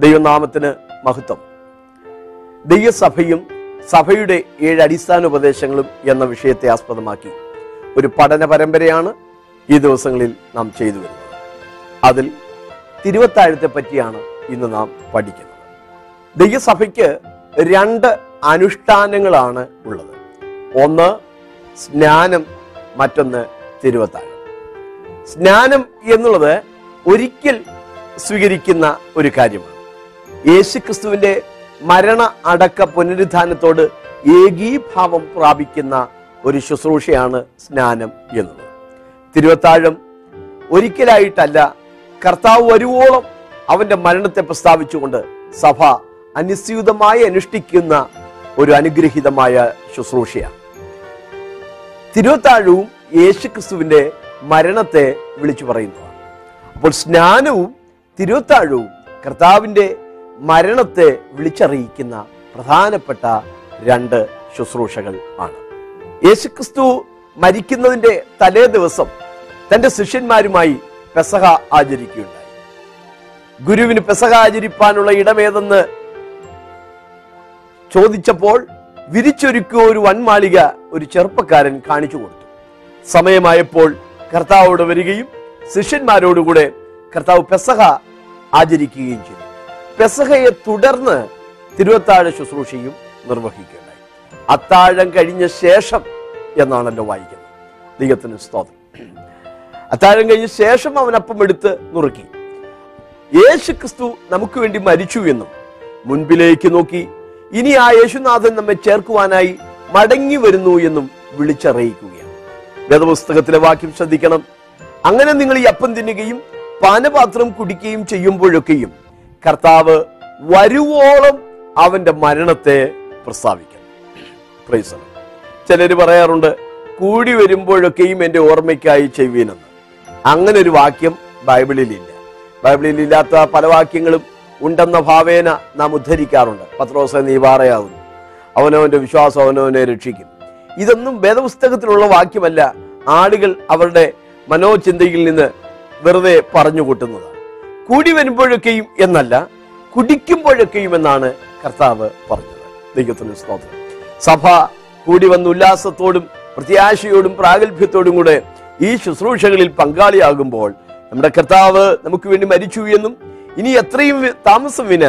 ദൈവനാമത്തിന് മഹത്വം. ദൈവസഭയും സഭയുടെ ഏഴ് അടിസ്ഥാന ഉപദേശങ്ങളും എന്ന വിഷയത്തെ ആസ്പദമാക്കി ഒരു പഠന പരമ്പരയാണ് ഈ ദിവസങ്ങളിൽ നാം ചെയ്തു വരുന്നത്. അതിൽ തിരുവത്താഴത്തെ പറ്റിയാണ് ഇന്ന് നാം പഠിക്കുന്നത്. ദൈവസഭയ്ക്ക് രണ്ട് അനുഷ്ഠാനങ്ങളാണ് ഉള്ളത്. ഒന്ന് സ്നാനം മറ്റൊന്ന് തിരുവത്താഴം. സ്നാനം എന്നുള്ളത് ഒരിക്കൽ സ്വീകരിക്കുന്ന ഒരു കാര്യമാണ്. യേശുക്രിസ്തുവിന്റെ മരണ അടക്ക പുനരുദ്ധാനത്തോട് ഏകീഭാവം പ്രാപിക്കുന്ന ഒരു ശുശ്രൂഷയാണ് സ്നാനം എന്നുള്ളത് തിരുവത്താഴം ഒരിക്കലായിട്ടല്ല കർത്താവ് വരുവോളം അവന്റെ മരണത്തെ പ്രസ്താവിച്ചുകൊണ്ട് സഭ അനുസ്യൂതമായി അനുഷ്ഠിക്കുന്ന ഒരു അനുഗ്രഹീതമായ ശുശ്രൂഷയാണ്. തിരുവത്താഴവും യേശുക്രിസ്തുവിന്റെ മരണത്തെ വിളിച്ചു പറയുന്നതാണ് അപ്പോൾ സ്നാനവും തിരുവത്താഴവും കർത്താവിന്റെ മരണത്തെ വിളിച്ചറിയിക്കുന്ന പ്രധാനപ്പെട്ട രണ്ട് ശുശ്രൂഷകൾ ആണ്. യേശുക്രിസ്തു മരിക്കുന്നതിന്റെ തലേ ദിവസം തന്റെ ശിഷ്യന്മാരുമായി പെസഹ ആചരിക്കുകയുണ്ടായി. ഗുരുവിന് പെസഹ ആചരിപ്പാനുള്ള ഇടമേതെന്ന് ചോദിച്ചപ്പോൾ വിരിച്ചൊരുക്കുക ഒരു വൻമാളിക ഒരു ചെറുപ്പക്കാരൻ കാണിച്ചു കൊടുത്തു. സമയമായപ്പോൾ കർത്താവോട് വരികയും ശിഷ്യന്മാരോടുകൂടെ കർത്താവ് പെസഹ ആചരിക്കുകയും ചെയ്തു. പെസഹയെ തുടർന്ന് തിരുവത്താഴ ശുശ്രൂഷയും നിർവഹിക്കുകയുണ്ടായി. അത്താഴം കഴിഞ്ഞ ശേഷം എന്നാണല്ലോ വായിക്കുന്നത്. ദൈവത്തിന് സ്തോത്രം. അത്താഴം കഴിഞ്ഞ ശേഷം അവൻ അപ്പം എടുത്ത് നുറുക്കി. യേശു ക്രിസ്തു നമുക്ക് വേണ്ടി മരിച്ചു എന്നും മുൻപിലേക്ക് നോക്കി. ഇനി ആ യേശുനാഥൻ നമ്മെ ചേർക്കുവാനായി മടങ്ങി വരുന്നു എന്നും വിളിച്ചറിയിക്കുകയാണ്. വേദപുസ്തകത്തിലെ വാക്യം ശ്രദ്ധിക്കണം. അങ്ങനെ നിങ്ങൾ ഈ അപ്പം തിന്നുകയും പാനപാത്രം കുടിക്കുകയും ചെയ്യുമ്പോഴൊക്കെയും കർത്താവ് വരുവോളം അവന്റെ മരണത്തെ പ്രസ്താവിക്കണം. ചിലര് പറയാറുണ്ട് കൂടി വരുമ്പോഴൊക്കെയും എന്റെ ഓർമ്മയ്ക്കായി ചെയ്യുവീനെന്ന്. അങ്ങനെ ഒരു വാക്യം ബൈബിളിലില്ല. ബൈബിളിൽ ഇല്ലാത്ത പല വാക്യങ്ങളും ഉണ്ടെന്ന ഭാവേന നാം ഉദ്ധരിക്കാറുണ്ട്. പത്രോസ നീ പാറയാകുന്നു അവനവന്റെ വിശ്വാസം അവനവനെ രക്ഷിക്കും. ഇതൊന്നും വേദപുസ്തകത്തിലുള്ള വാക്യമല്ല. ആളുകൾ അവരുടെ മനോചിന്തയിൽ നിന്ന് വെറുതെ പറഞ്ഞു കൂട്ടുന്നതാണ് കൂടി വരുമ്പോഴൊക്കെയും എന്നല്ല കുടിക്കുമ്പോഴൊക്കെയും എന്നാണ് കർത്താവ് പറഞ്ഞത്. ദൈവത്തിന് സ്തോത്രം. സഭ കൂടി വന്ന് ഉല്ലാസത്തോടും പ്രത്യാശയോടും പ്രാഗൽഭ്യത്തോടും കൂടെ ഈ ശുശ്രൂഷകളിൽ പങ്കാളിയാകുമ്പോൾ നമ്മുടെ കർത്താവ് നമുക്ക് വേണ്ടി മരിച്ചു എന്നും ഇനി എത്രയും താമസം വിന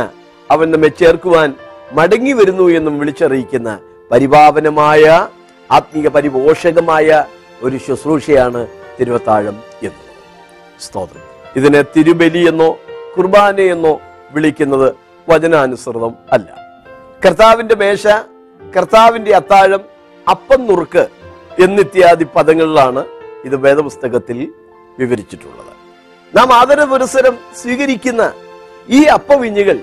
അവൻ നമ്മെ ചേർക്കുവാൻ മടങ്ങി വരുന്നു എന്നും വിളിച്ചറിയിക്കുന്ന പരിപാവനമായ ആത്മീയ പരിപോഷകമായ ഒരു ശുശ്രൂഷയാണ് തിരുവത്താഴം എന്ന്. സ്തോത്രം. ഇതിനെ തിരുബലി എന്നോ കുർബാന എന്നോ വിളിക്കുന്നത് വചനാനുസൃതം അല്ല. കർത്താവിന്റെ മേശ കർത്താവിന്റെ അത്താഴം അപ്പം നുറുക്ക് എന്നിത്യാദി പദങ്ങളിലാണ് ഇത് വേദപുസ്തകത്തിൽ വിവരിച്ചിട്ടുള്ളത്. നാം ആദരപുരസരം സ്വീകരിക്കുന്ന ഈ അപ്പവിഞ്ഞുകൾ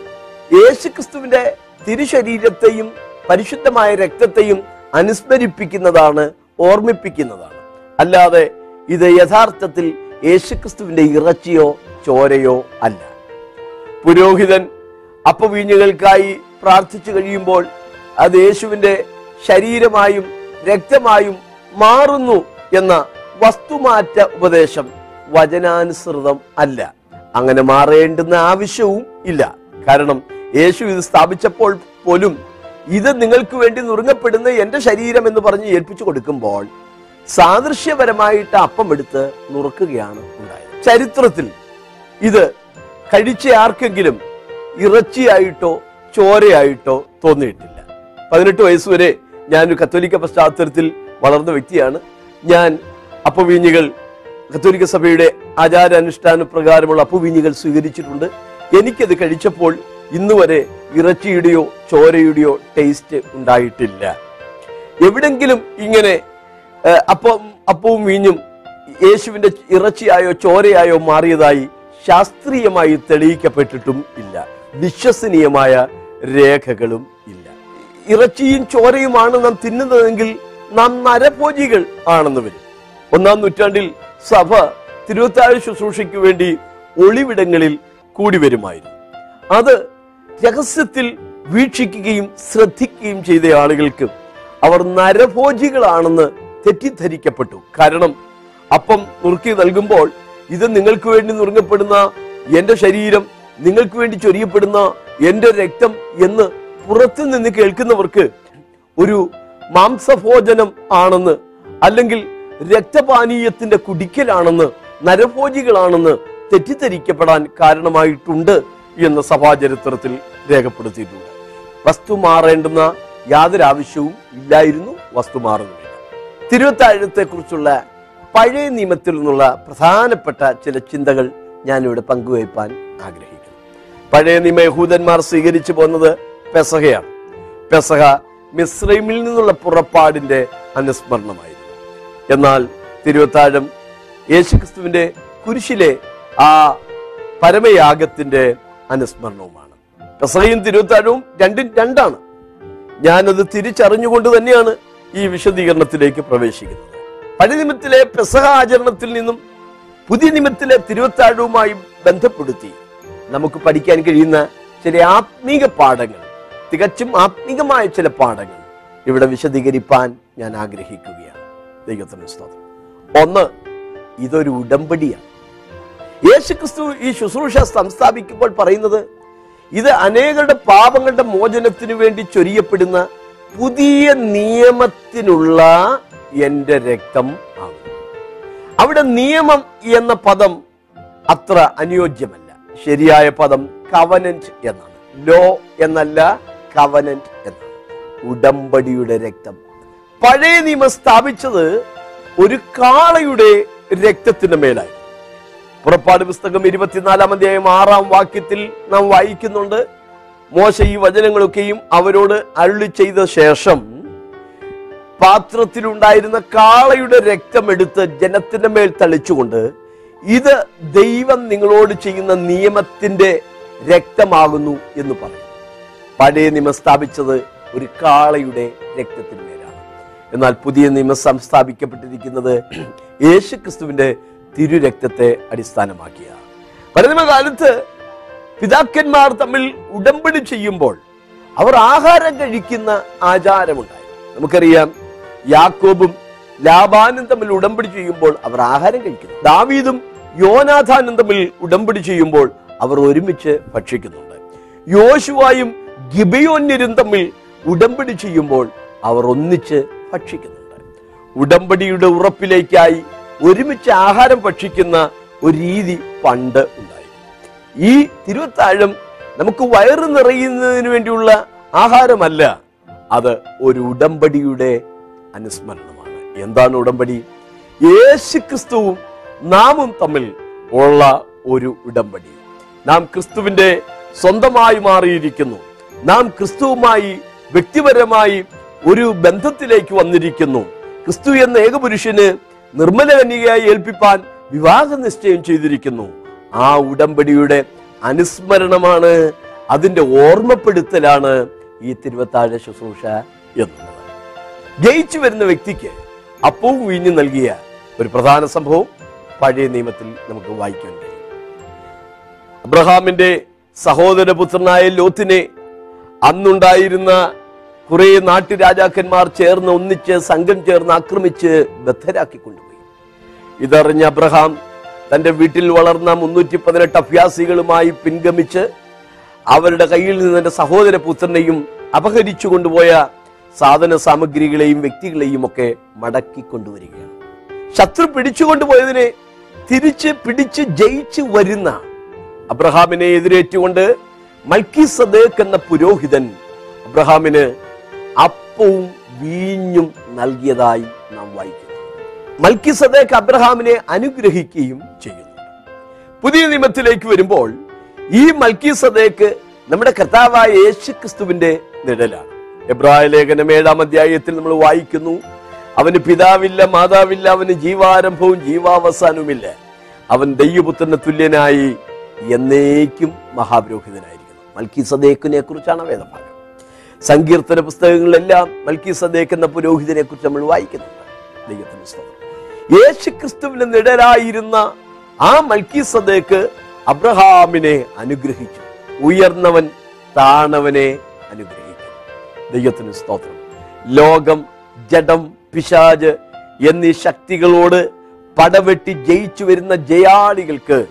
യേശുക്രിസ്തുവിന്റെ തിരുശരീരത്തെയും പരിശുദ്ധമായ രക്തത്തെയും അനുസ്മരിപ്പിക്കുന്നതാണ് ഓർമ്മിപ്പിക്കുന്നതാണ്. അല്ലാതെ ഇത് യഥാർത്ഥത്തിൽ യേശുക്രിസ്തുവിന്റെ ഇറച്ചിയോ ചോരയോ അല്ല. പുരോഹിതൻ അപ്പവീഞ്ഞുകൾക്കായി പ്രാർത്ഥിച്ചു കഴിയുമ്പോൾ അത് യേശുവിന്റെ ശരീരമായും രക്തമായും മാറുന്നു എന്ന വസ്തുമാറ്റ ഉപദേശം വചനാനുസൃതം അല്ല. അങ്ങനെ മാറേണ്ടുന്ന ആവശ്യവും ഇല്ല. കാരണം യേശു ഇത് സ്ഥാപിച്ചപ്പോൾ പോലും ഇത് നിങ്ങൾക്ക് വേണ്ടി നുറുങ്ങപ്പെടുന്ന എന്റെ ശരീരം എന്ന് പറഞ്ഞ് ഏൽപ്പിച്ചു കൊടുക്കുമ്പോൾ സാദൃശ്യപരമായിട്ട് അപ്പം എടുത്ത് നുറുക്കുകയാണ് ഉണ്ടായത്. ചരിത്രത്തിൽ ഇത് കഴിച്ച ആർക്കെങ്കിലും ഇറച്ചിയായിട്ടോ ചോരയായിട്ടോ തോന്നിയിട്ടില്ല. പതിനെട്ട് ഞാൻ ഒരു കത്തോലിക്ക പശ്ചാത്തലത്തിൽ വളർന്ന വ്യക്തിയാണ്. ഞാൻ അപ്പവീഞ്ഞുകൾ കത്തോലിക്ക സഭയുടെ ആചാരാനുഷ്ഠാന പ്രകാരമുള്ള അപ്പവീഞ്ഞുകൾ സ്വീകരിച്ചിട്ടുണ്ട്. എനിക്കത് കഴിച്ചപ്പോൾ ഇന്ന് വരെ ഇറച്ചിയുടെയോ ചോരയുടെയോ ടേസ്റ്റ് ഉണ്ടായിട്ടില്ല. എവിടെങ്കിലും ഇങ്ങനെ അപ്പം അപ്പവും വീഞ്ഞും യേശുവിന്റെ ഇറച്ചിയായോ ചോരയായോ മാറിയതായി ശാസ്ത്രീയമായി തെളിയിക്കപ്പെട്ടിട്ടും ഇല്ല. വിശ്വസനീയമായ രേഖകളും ഇല്ല. ഇറച്ചിയും ചോരയുമാണ് നാം തിന്നുന്നതെങ്കിൽ നാം നരഭോജികൾ ആണെന്ന് വരും. ഒന്നാം നൂറ്റാണ്ടിൽ സഭ തിരുവത്താഴ്ച ശുശ്രൂഷയ്ക്ക് വേണ്ടി ഒളിവിടങ്ങളിൽ കൂടി വരുമായിരുന്നു അത് രഹസ്യത്തിൽ വീക്ഷിക്കുകയും ശ്രദ്ധിക്കുകയും ചെയ്ത ആളുകൾക്ക് അവർ നരഭോജികളാണെന്ന് തെറ്റിദ്ധരിക്കപ്പെട്ടു. കാരണം അപ്പം നുറുക്കി നൽകുമ്പോൾ ഇത് നിങ്ങൾക്ക് വേണ്ടി നുറുങ്ങപ്പെടുന്ന എന്റെ ശരീരം നിങ്ങൾക്ക് വേണ്ടി ചൊരിയപ്പെടുന്ന എന്റെ രക്തം എന്ന് പുറത്തു നിന്ന് കേൾക്കുന്നവർക്ക് ഒരു മാംസഭോജനം ആണെന്ന് അല്ലെങ്കിൽ രക്തപാനീയത്തിന്റെ കുടിക്കലാണെന്ന് നരഭോജികളാണെന്ന് തെറ്റിദ്ധരിക്കപ്പെടാൻ കാരണമായിട്ടുണ്ട്. എന്ന് സഭാചരിത്രത്തിൽ രേഖപ്പെടുത്തിയിട്ടുണ്ട്. വസ്തു മാറേണ്ടുന്ന യാതൊരു ആവശ്യവും ഇല്ലായിരുന്നു വസ്തു മാറുന്നില്ല തിരുവത്താഴത്തെ കുറിച്ചുള്ള പഴയ നിയമത്തിൽ നിന്നുള്ള പ്രധാനപ്പെട്ട ചില ചിന്തകൾ ഞാനിവിടെ പങ്കുവയ്പാൻ ആഗ്രഹിക്കുന്നു. പഴയ നിയമ യഹൂദന്മാർ സ്വീകരിച്ചു പോന്നത് പെസഹയാണ്. പെസഹ മിസ്രൈമിൽ നിന്നുള്ള പുറപ്പാടിന്റെ അനുസ്മരണമായിരുന്നു. എന്നാൽ തിരുവത്താഴം യേശുക്രിസ്തുവിന്റെ കുരിശിലെ ആ പരമയാഗത്തിന്റെ അനുസ്മരണവുമാണ്. പെസഹയും തിരുവത്താഴവും രണ്ടും രണ്ടാണ്. ഞാനത് തിരിച്ചറിഞ്ഞുകൊണ്ട് തന്നെയാണ് ഈ വിശദീകരണത്തിലേക്ക് പ്രവേശിക്കുന്നത്. പഴയ നിമിത്തിലെ പെസഹ ആചരണത്തിൽ നിന്നും പുതിയ നിമിത്തിലെ തിരുവത്താഴവുമായി ബന്ധപ്പെടുത്തി നമുക്ക് പഠിക്കാൻ കഴിയുന്ന ചില ആത്മീക പാഠങ്ങൾ തികച്ചും ആത്മീകമായ ചില പാഠങ്ങൾ ഇവിടെ വിശദീകരിപ്പാൻ ഞാൻ ആഗ്രഹിക്കുകയാണ്. ദൈവത്തിന് ഒന്ന് ഇതൊരു ഉടമ്പടിയാണ്. യേശുക്രിസ്തു ഈ ശുശ്രൂഷ സംസ്ഥാപിക്കുമ്പോൾ പറയുന്നത് ഇത് അനേകരുടെ പാപങ്ങളുടെ മോചനത്തിനു വേണ്ടി ചൊരിയപ്പെടുന്ന പുതിയ നിയമത്തിനുള്ള എന്റെ രക്തം ആണ്. അവിടെ നിയമം എന്ന പദം അത്ര അനുയോജ്യമല്ല. ശരിയായ പദം കവനന്റ് എന്നാണ്. ലോ എന്നല്ല കവനന്റ് എന്നാണ്. ഉടമ്പടിയുടെ രക്തം. പഴയ നിയമം സ്ഥാപിച്ചത് ഒരു കാളയുടെ രക്തത്തിന്റെ മേലായി പുറപ്പാട് പുസ്തകം ഇരുപത്തിനാലാം അധ്യായം ആറാം വാക്യത്തിൽ നാം വായിക്കുന്നുണ്ട്. മോശ ഈ വചനങ്ങളൊക്കെയും അവരോട് അരുളി ചെയ്ത ശേഷം പാത്രത്തിലുണ്ടായിരുന്ന കാളയുടെ രക്തമെടുത്ത് ജനത്തിന്റെ മേൽ തളിച്ചുകൊണ്ട് ഇത് ദൈവം നിങ്ങളോട് ചെയ്യുന്ന നിയമത്തിന്റെ രക്തമാകുന്നു എന്ന് പറയും. പഴയ നിയമം സ്ഥാപിച്ചത് ഒരു കാളയുടെ രക്തത്തിന് മേലാണ് എന്നാൽ പുതിയ നിയമം സംസ്ഥാപിക്കപ്പെട്ടിരിക്കുന്നത് യേശു ക്രിസ്തുവിന്റെ തിരുരക്തത്തെ അടിസ്ഥാനമാക്കിയ. പരനിമകാലത്ത് പിതാക്കന്മാർ തമ്മിൽ ഉടമ്പടി ചെയ്യുമ്പോൾ അവർ ആഹാരം കഴിക്കുന്ന ആചാരമുണ്ടായി. നമുക്കറിയാം യാക്കോബും ലാബാനും തമ്മിൽ ഉടമ്പടി ചെയ്യുമ്പോൾ അവർ ആഹാരം കഴിക്കുന്നു. ദാവീദും യോനാഥാനും തമ്മിൽ ഉടമ്പടി ചെയ്യുമ്പോൾ അവർ ഒരുമിച്ച് ഭക്ഷിക്കുന്നുണ്ട്. യോശുവായും ഗിബയോന്യരും തമ്മിൽ ഉടമ്പടി ചെയ്യുമ്പോൾ അവർ ഒന്നിച്ച് ഭക്ഷിക്കുന്നുണ്ട്. ഉടമ്പടിയുടെ ഉറപ്പിലേക്കായി ഒരുമിച്ച് ആഹാരം ഭക്ഷിക്കുന്ന ഒരു രീതി പണ്ട് ഉണ്ടായി ഈ തിരുവത്താഴം നമുക്ക് വയറ് നിറയുന്നതിന് വേണ്ടിയുള്ള ആഹാരമല്ല അത് ഒരു ഉടമ്പടിയുടെ അനുസ്മരണമാണ്. എന്താണ് ഉടമ്പടി? യേശു ക്രിസ്തുവും നാമും തമ്മിൽ ഉള്ള ഒരു ഉടമ്പടി. നാം ക്രിസ്തുവിന്റെ സ്വന്തമായി മാറിയിരിക്കുന്നു. നാം ക്രിസ്തുവുമായി വ്യക്തിപരമായി ഒരു ബന്ധത്തിലേക്ക് വന്നിരിക്കുന്നു. ക്രിസ്തു എന്ന ഏകപുരുഷന് നിർമ്മല കന്യകയായി ഏൽപ്പിപ്പാൻ വിവാഹ നിശ്ചയം ചെയ്തിരിക്കുന്നു. ആ ഉടമ്പടിയുടെ അനുസ്മരണമാണ് അതിന്റെ ഓർമ്മപ്പെടുത്തലാണ് ഈ തിരുവത്താഴ ശുശ്രൂഷ എന്നുള്ളത്. ജയിച്ചു വരുന്ന വ്യക്തിക്ക് അപ്പവും വീഞ്ഞു നൽകിയ ഒരു പ്രധാന സംഭവം പഴയ നിയമത്തിൽ നമുക്ക് വായിക്കാൻ കഴിയും. അബ്രഹാമിന്റെ സഹോദരപുത്രനായ ലോത്തിനെ അന്നുണ്ടായിരുന്ന കുറെ നാട്ടുരാജാക്കന്മാർ ചേർന്ന് ഒന്നിച്ച് സംഘം ചേർന്ന് ആക്രമിച്ച് ബദ്ധരാക്കിക്കൊണ്ടു. ഇതറിഞ്ഞ അബ്രഹാം തന്റെ വീട്ടിൽ വളർന്ന മുന്നൂറ്റി പതിനെട്ട് അഭ്യാസികളുമായി പിൻഗമിച്ച് അവരുടെ കയ്യിൽ നിന്ന് തന്റെ സഹോദരപുത്രനെയും അപഹരിച്ചു കൊണ്ടുപോയ സാധന സാമഗ്രികളെയും വ്യക്തികളെയും ഒക്കെ മടക്കി കൊണ്ടുവരികയാണ്. ശത്രു പിടിച്ചുകൊണ്ടുപോയതിനെ തിരിച്ച് പിടിച്ച് ജയിച്ചു വരുന്ന അബ്രഹാമിനെ എതിരേറ്റുകൊണ്ട് മൽക്കി സദേക്ക് എന്ന പുരോഹിതൻ അബ്രഹാമിന് അപ്പവും വീഞ്ഞും നൽകിയതായി നാം വായിക്കുന്നു. മൽക്കി സദേക്ക് അബ്രഹാമിനെ അനുഗ്രഹിക്കുകയും ചെയ്യുന്നു. പുതിയ നിയമത്തിലേക്ക് വരുമ്പോൾ ഈ മൽക്കി സദേക്ക് നമ്മുടെ കർത്താവായ യേശു ക്രിസ്തുവിന്റെ നിഴലാണ്. എബ്രായ ലേഖനം ഏഴാം അധ്യായത്തിൽ നമ്മൾ വായിക്കുന്നു അവന് പിതാവില്ല മാതാവില്ല അവന് ജീവാരംഭവും ജീവാവസാനവുമില്ല. അവൻ ദൈവപുത്രന് തുല്യനായി എന്നേക്കും മഹാപുരോഹിതനായിരിക്കുന്നു. മൽക്കി സദേക്കിനെ കുറിച്ചാണ് വേദഭാഗം സങ്കീർത്തന പുസ്തകങ്ങളിലെല്ലാം മൽക്കി സദേക്ക് എന്ന പുരോഹിതനെ കുറിച്ച് നമ്മൾ വായിക്കുന്നുണ്ട്. ദൈവത്തിന്റെ യേശു ക്രിസ്തുവിന് നിഴലായിരുന്ന ആ മൽക്കി സദേക്ക് അബ്രഹാമിനെ അനുഗ്രഹിച്ചു. ഉയർന്നവൻ താണവനെ അനുഗ്രഹിക്കും ദൈവത്തിന് സ്തോത്രം. ലോകം ജഡം പിശാജ് എന്നീ ശക്തികളോട് പടവെട്ടി ജയിച്ചു വരുന്ന ജയാളികൾക്ക്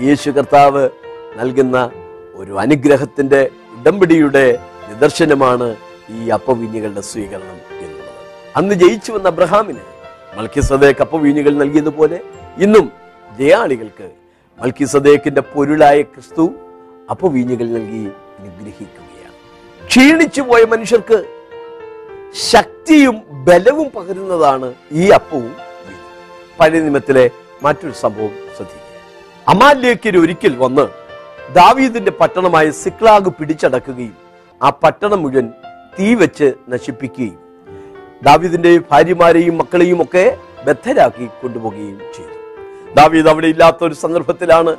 യേശു കർത്താവ് നൽകുന്ന ഒരു അനുഗ്രഹത്തിന്റെ ഉടമ്പടിയുടെ നിദർശനമാണ് ഈ അപ്പവിഞ്ഞികളുടെ സ്വീകരണം എന്നുള്ളത്. അന്ന് ജയിച്ചു വന്ന അബ്രഹാമിന് മൽക്കിസദേക്ക് അപ്പവീഞ്ഞുകൾ നൽകിയതുപോലെ ഇന്നും ജയാളികൾക്ക് മൽക്കിസദേക്കിന്റെ പൊരുളായ ക്രിസ്തു അപ്പ വീഞ്ഞുകൾ നൽകി അനുഗ്രഹിക്കുകയാണ് ക്ഷീണിച്ചു പോയ മനുഷ്യർക്ക് ശക്തിയും ബലവും പകരുന്നതാണ് ഈ അപ്പവും. പഴയ നിമത്തിലെ മറ്റൊരു സംഭവം ശ്രദ്ധിക്കുക അമാലേക്കർ ഒരിക്കൽ വന്ന് ദാവീദിന്റെ പട്ടണമായ സിക്ലാഗ് പിടിച്ചടക്കുകയും ആ പട്ടണം മുഴുവൻ തീ വെച്ച് നശിപ്പിക്കുകയും ദാവീദിന്റെ ഭാര്യമാരെയും മക്കളെയും ഒക്കെ ബദ്ധരാക്കി കൊണ്ടുപോവുകയും ചെയ്തു. ദാവീദ് അവിടെ ഇല്ലാത്ത ഒരു സന്ദർഭത്തിലാണ്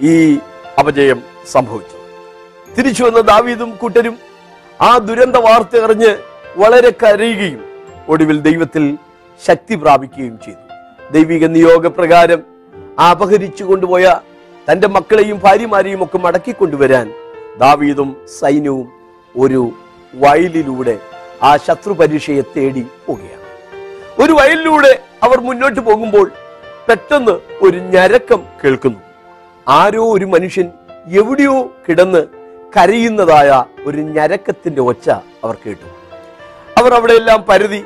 ഈ അപജയം സംഭവിച്ചത്. തിരിച്ചു വന്ന ദാവീദും കൂട്ടരും ആ ദുരന്ത വാർത്ത അറിഞ്ഞ് വളരെ കരയുകയും ഒടുവിൽ ദൈവത്തിൽ ശക്തി പ്രാപിക്കുകയും ചെയ്തു. ദൈവിക നിയോഗപ്രകാരം അപഹരിച്ചു കൊണ്ടുപോയ തന്റെ മക്കളെയും ഭാര്യമാരെയും ഒക്കെ മടക്കി കൊണ്ടുവരാൻ ദാവീദും സൈന്യവും ഒരു വയലിലൂടെ ആ ശത്രു പരീക്ഷയെ തേടി പോവുകയാണ്. ഒരു വയലിലൂടെ അവർ മുന്നോട്ട് പോകുമ്പോൾ പെട്ടെന്ന് ഒരു ഞരക്കം കേൾക്കുന്നു. ആരോ ഒരു മനുഷ്യൻ എവിടെയോ കിടന്ന് കരയുന്നതായ ഒരു ഞരക്കത്തിന്റെ ഒച്ച അവർ കേട്ടു. അവർ അവിടെയെല്ലാം പരതി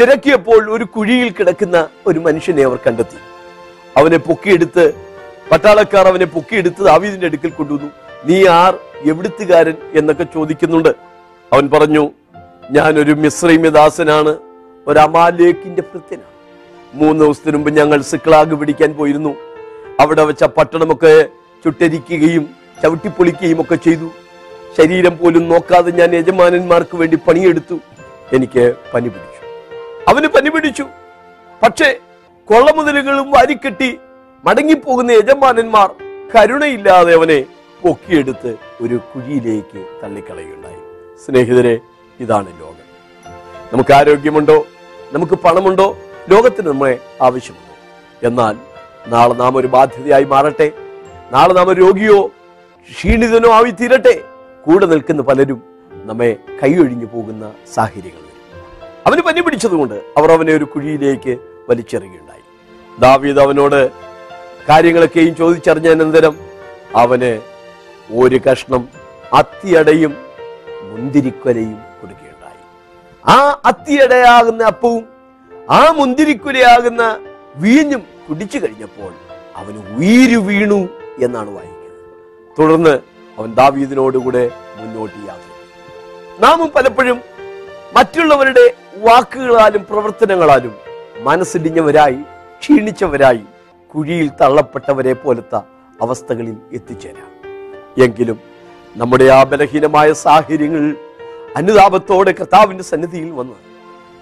തിരക്കിയപ്പോൾ ഒരു കുഴിയിൽ കിടക്കുന്ന ഒരു മനുഷ്യനെ അവർ കണ്ടെത്തി. അവനെ പൊക്കിയെടുത്ത് പട്ടാളക്കാർ അവനെ പൊക്കിയെടുത്ത് ദാവീദിന്റെ അടുക്കൽ കൊണ്ടുവന്നു. നീ ആർ എവിടുത്തുകാരൻ? എന്നൊക്കെ ചോദിക്കുന്നുണ്ട്. അവൻ പറഞ്ഞു ഞാനൊരു മിശ്രീമിദാസനാണ് ഒരു അമാലേക്കിന്റെ ഭൃത്യനാണ്. മൂന്ന് ദിവസത്തിന് മുമ്പ് ഞങ്ങൾ സിക്ലാഗ് പിടിക്കാൻ പോയിരുന്നു. അവിടെ വെച്ച പട്ടണമൊക്കെ ചുട്ടരിക്കുകയും ചവിട്ടിപ്പൊളിക്കുകയും ഒക്കെ ചെയ്തു. ശരീരം പോലും നോക്കാതെ ഞാൻ യജമാനന്മാർക്ക് വേണ്ടി പണിയെടുത്തു. എനിക്ക് പനി പിടിച്ചു. അവന് പനി പിടിച്ചു. പക്ഷേ കൊള്ളമുതലുകളും വാരിക്കെട്ടി മടങ്ങിപ്പോകുന്ന യജമാനന്മാർ കരുണയില്ലാതെ അവനെ പൊക്കിയെടുത്ത് ഒരു കുഴിയിലേക്ക് തള്ളിക്കളയുണ്ടായി സ്നേഹിതരെ ഇതാണ് ലോകം. നമുക്ക് ആരോഗ്യമുണ്ടോ? നമുക്ക് പണമുണ്ടോ? ലോകത്തിന് നമ്മെ ആവശ്യമുണ്ടോ? എന്നാൽ നാളെ നാം ഒരു ബാധ്യതയായി മാറട്ടെ. നാളെ നാം ഒരു രോഗിയോ ക്ഷീണിതനോ ആയി തീരട്ടെ കൂടെ നിൽക്കുന്ന പലരും നമ്മെ കൈയൊഴിഞ്ഞു പോകുന്ന സാഹചര്യങ്ങൾ അവന് പനി പിടിച്ചതുകൊണ്ട് അവർ അവനെ ഒരു കുഴിയിലേക്ക് വലിച്ചെറിയുകയുണ്ടായി. ദാവീദ് അവനോട് കാര്യങ്ങളൊക്കെയും ചോദിച്ചറിഞ്ഞ അനന്തരം അവന് ഒരു കഷ്ണം അത്തിയടയും മുന്തിരിക്കൊലയും ആ അത്തിയടയാകുന്ന അപ്പവും ആ മുന്തിരിക്കുലയാകുന്ന വീഞ്ഞും കുടിച്ചു കഴിഞ്ഞപ്പോൾ അവന് ഉയിരു വീണു എന്നാണ് വായിക്കുന്നത് തുടർന്ന് അവൻ ദാവീദിനോടുകൂടെ മുന്നോട്ട് യാത്ര. നാമും പലപ്പോഴും മറ്റുള്ളവരുടെ വാക്കുകളാലും പ്രവർത്തനങ്ങളാലും മനസ്സിടിഞ്ഞവരായി ക്ഷീണിച്ചവരായി കുഴിയിൽ തള്ളപ്പെട്ടവരെ പോലത്തെ അവസ്ഥകളിൽ എത്തിച്ചേരാം എങ്കിലും നമ്മുടെ ആ ബലഹീനമായ സാഹചര്യങ്ങൾ അനുതാപത്തോടെ കർത്താവിന്റെ സന്നിധിയിൽ വന്ന്.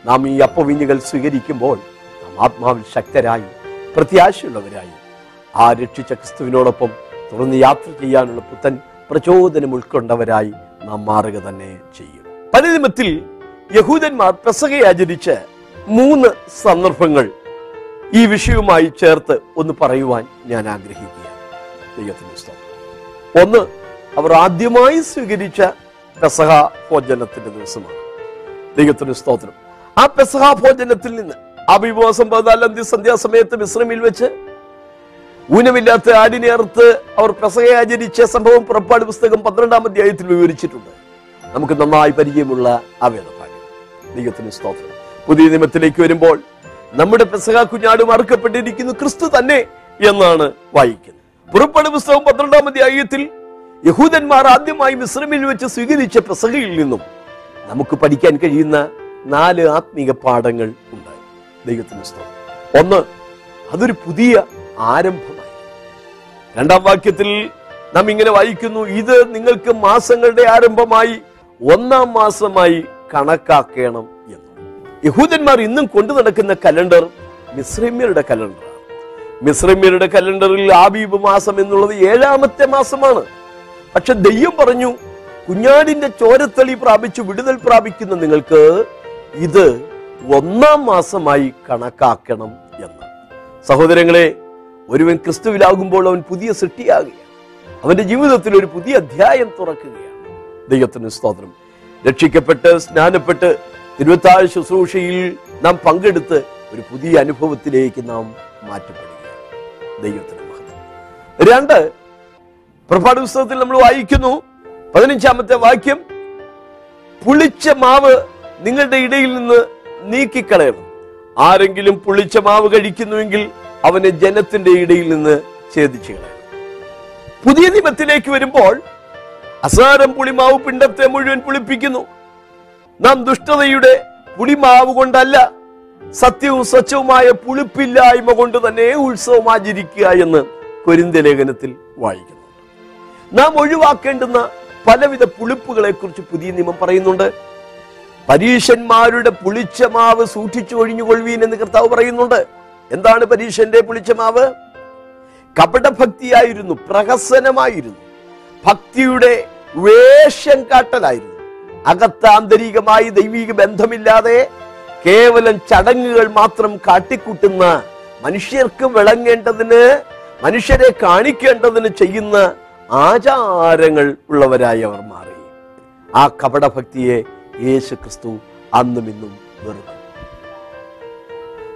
നാം ഈ അപ്പവിഞ്ഞുകൾ സ്വീകരിക്കുമ്പോൾ നാം ആത്മാവിൽ ശക്തരായി പ്രത്യാശയുള്ളവരായി. ആ രക്ഷിച്ച ക്രിസ്തുവിനോടൊപ്പം തുറന്ന് യാത്ര ചെയ്യാനുള്ള പുത്തൻ പ്രചോദനം ഉൾക്കൊണ്ടവരായി നാം മാറുക തന്നെ ചെയ്യും. പലനിമത്തിൽ യഹൂദന്മാർ പെസക ആചരിച്ച് മൂന്ന് സന്ദർഭങ്ങൾ ഈ വിഷയവുമായി ചേർത്ത് ഒന്ന് പറയുവാൻ ഞാൻ ആഗ്രഹിക്കുകയാണ്. ദൈവത്തിന്റെ സ്തോത്രം. ഒന്ന് അവർ ആദ്യമായി സ്വീകരിച്ച പെസഹ ഭോജനത്തിന്റെ ദിവസമാണ്. ദൈവത്തിന്റെ സ്തോത്രം. ആ പെസഹ ഭോജനത്തിൽ നിന്ന് അഭിവാസം പതിനാലാം തീയതി സന്ധ്യാസമയത്ത് വിശ്രമിൽ വെച്ച് ഊനമില്ലാത്ത ആടിനെ അറുത്ത് അവർ പെസഹ ആചരിച്ച സംഭവം പുറപ്പാട് പുസ്തകം പന്ത്രണ്ടാം അധ്യായത്തിൽ വിവരിച്ചിട്ടുണ്ട്. നമുക്ക് നന്നായി പരിചയമുള്ള ആ വേദഭാഗം ദൈവത്തിന് സ്തോത്രം. പുതിയ നിയമത്തിലേക്ക് വരുമ്പോൾ നമ്മുടെ പെസഹ കുഞ്ഞാടും അറുക്കപ്പെട്ടിരിക്കുന്നു ക്രിസ്തു തന്നെ എന്നാണ് വായിക്കുന്നത്. പുറപ്പാട് പുസ്തകം പന്ത്രണ്ടാം അധ്യായത്തിൽ യഹൂദന്മാർ ആദ്യമായി മിശ്രമിൽ വെച്ച് സ്വീകരിച്ച പെസഹയിൽ നിന്നും നമുക്ക് പഠിക്കാൻ കഴിയുന്ന നാല് ആത്മീക പാഠങ്ങൾ ഉണ്ട് ദൈവത്തിന് സ്തോത്രം. ഒന്ന് അതൊരു പുതിയ ആരംഭമായി. രണ്ടാം വാക്യത്തിൽ നാം ഇങ്ങനെ വായിക്കുന്നു ഇത് നിങ്ങൾക്ക് മാസങ്ങളുടെ ആരംഭമായി ഒന്നാം മാസമായി കണക്കാക്കണം എന്ന്. യഹൂദന്മാർ ഇന്നും കൊണ്ടു നടക്കുന്ന കലണ്ടർ മിശ്രമ്യരുടെ കലണ്ടറാണ്. മിശ്രമ്യരുടെ കലണ്ടറിൽ ആബീബ് മാസം എന്നുള്ളത് ഏഴാമത്തെ മാസമാണ്. പക്ഷെ ദെയ്യം പറഞ്ഞു കുഞ്ഞാടിന്റെ ചോരത്തളി പ്രാപിച്ച് വിടുതൽ പ്രാപിക്കുന്ന നിങ്ങൾക്ക് ഇത് ഒന്നാം മാസമായി കണക്കാക്കണം എന്ന്. സഹോദരങ്ങളെ ഒരുവൻ ക്രിസ്തുവിലാകുമ്പോൾ അവൻ പുതിയ സൃഷ്ടിയാകുകയാണ്. അവന്റെ ജീവിതത്തിൽ ഒരു പുതിയ അധ്യായം തുറക്കുകയാണ്. ദൈവത്തിന് സ്തോത്രം. രക്ഷിക്കപ്പെട്ട് സ്നാനപ്പെട്ട് തിരുവത്താഴ് ശുശ്രൂഷയിൽ നാം പങ്കെടുത്ത് ഒരു പുതിയ അനുഭവത്തിലേക്ക് നാം മാറ്റപ്പെടുകയാണ്. ദൈവത്തിന് മഹത്വം. രണ്ട് പുറപ്പാട് പുസ്തകത്തിൽ നമ്മൾ വായിക്കുന്നു. പതിനഞ്ചാമത്തെ വാക്യം പുളിച്ച മാവ് നിങ്ങളുടെ ഇടയിൽ നിന്ന് നീക്കിക്കളയണം. ആരെങ്കിലും പുളിച്ച മാവ് കഴിക്കുന്നുവെങ്കിൽ അവനെ ജനത്തിന്റെ ഇടയിൽ നിന്ന് ഛേദിച്ചു കളയണം. പുതിയ നിയമത്തിലേക്ക് വരുമ്പോൾ അസാരം പുളിമാവ് പിണ്ടത്തെ മുഴുവൻ പുളിപ്പിക്കുന്നു. നാം ദുഷ്ടതയുടെ പുളിമാവ് കൊണ്ടല്ല സത്യവും സ്വച്ഛവുമായ പുളിപ്പില്ലായ്മ കൊണ്ട് തന്നെ ഉത്സവം ആചരിക്കുക എന്ന് കൊരിന്ത ലേഖനത്തിൽ വായിക്കുന്നു. നാം ഒഴിവാക്കേണ്ടുന്ന പലവിധ പുളിപ്പുകളെ കുറിച്ച് പുതിയ നിയമം പറയുന്നുണ്ട്. പരീശന്മാരുടെ പുളിച്ച മാവ് സൂക്ഷിച്ചു ഒഴിഞ്ഞുകൊള്ളുവീൻ എന്ന് കർത്താവ് പറയുന്നുണ്ട്. എന്താണ് പരീശന്റെ പുളിച്ച മാവ് കപടഭക്തിയായിരുന്നു പ്രഹസനമായിരുന്നു ഭക്തിയുടെ വേഷം കാട്ടലായിരുന്നു അകത്താന്തരികമായി ദൈവിക ബന്ധമില്ലാതെ കേവലം ചടങ്ങുകൾ മാത്രം കാട്ടിക്കൂട്ടുന്ന മനുഷ്യർക്ക് വിളങ്ങേണ്ടതിന് മനുഷ്യരെ കാണിക്കേണ്ടതിന് ചെയ്യുന്ന ആചാരങ്ങൾ ഉള്ളവരായി അവർ മാറി. ആ കപടഭക്തിയെ യേശു ക്രിസ്തു അന്നും ഇന്നും വെറുതെ